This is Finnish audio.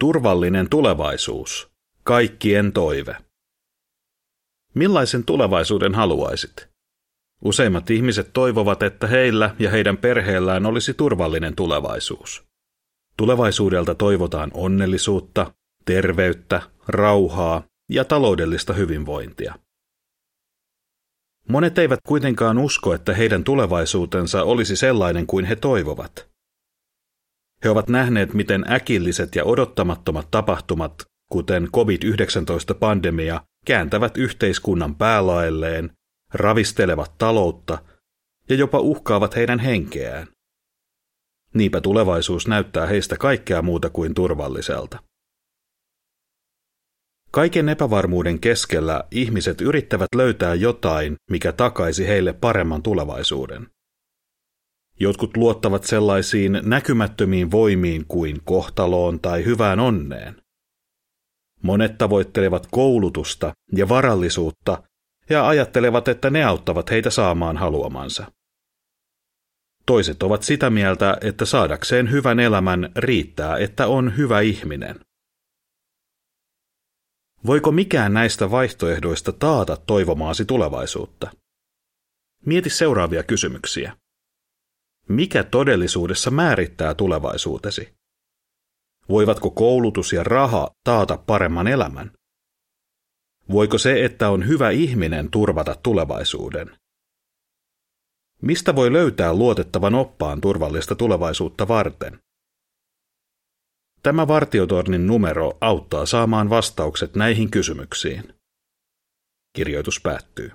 Turvallinen tulevaisuus. Kaikkien toive. Millaisen tulevaisuuden haluaisit? Useimmat ihmiset toivovat, että heillä ja heidän perheellään olisi turvallinen tulevaisuus. Tulevaisuudelta toivotaan onnellisuutta, terveyttä, rauhaa ja taloudellista hyvinvointia. Monet eivät kuitenkaan usko, että heidän tulevaisuutensa olisi sellainen kuin he toivovat. He ovat nähneet, miten äkilliset ja odottamattomat tapahtumat, kuten COVID-19-pandemia, kääntävät yhteiskunnan päälaelleen, ravistelevat taloutta ja jopa uhkaavat heidän henkeään. Niinpä tulevaisuus näyttää heistä kaikkea muuta kuin turvalliselta. Kaiken epävarmuuden keskellä ihmiset yrittävät löytää jotain, mikä takaisi heille paremman tulevaisuuden. Jotkut luottavat sellaisiin näkymättömiin voimiin kuin kohtaloon tai hyvään onneen. Monet tavoittelevat koulutusta ja varallisuutta ja ajattelevat, että ne auttavat heitä saamaan haluamansa. Toiset ovat sitä mieltä, että saadakseen hyvän elämän riittää, että on hyvä ihminen. Voiko mikään näistä vaihtoehdoista taata toivomaasi tulevaisuutta? Mieti seuraavia kysymyksiä. Mikä todellisuudessa määrittää tulevaisuutesi? Voivatko koulutus ja raha taata paremman elämän? Voiko se, että on hyvä ihminen, turvata tulevaisuuden? Mistä voi löytää luotettavan oppaan turvallista tulevaisuutta varten? Tämä vartiotornin numero auttaa saamaan vastaukset näihin kysymyksiin. Kirjoitus päättyy.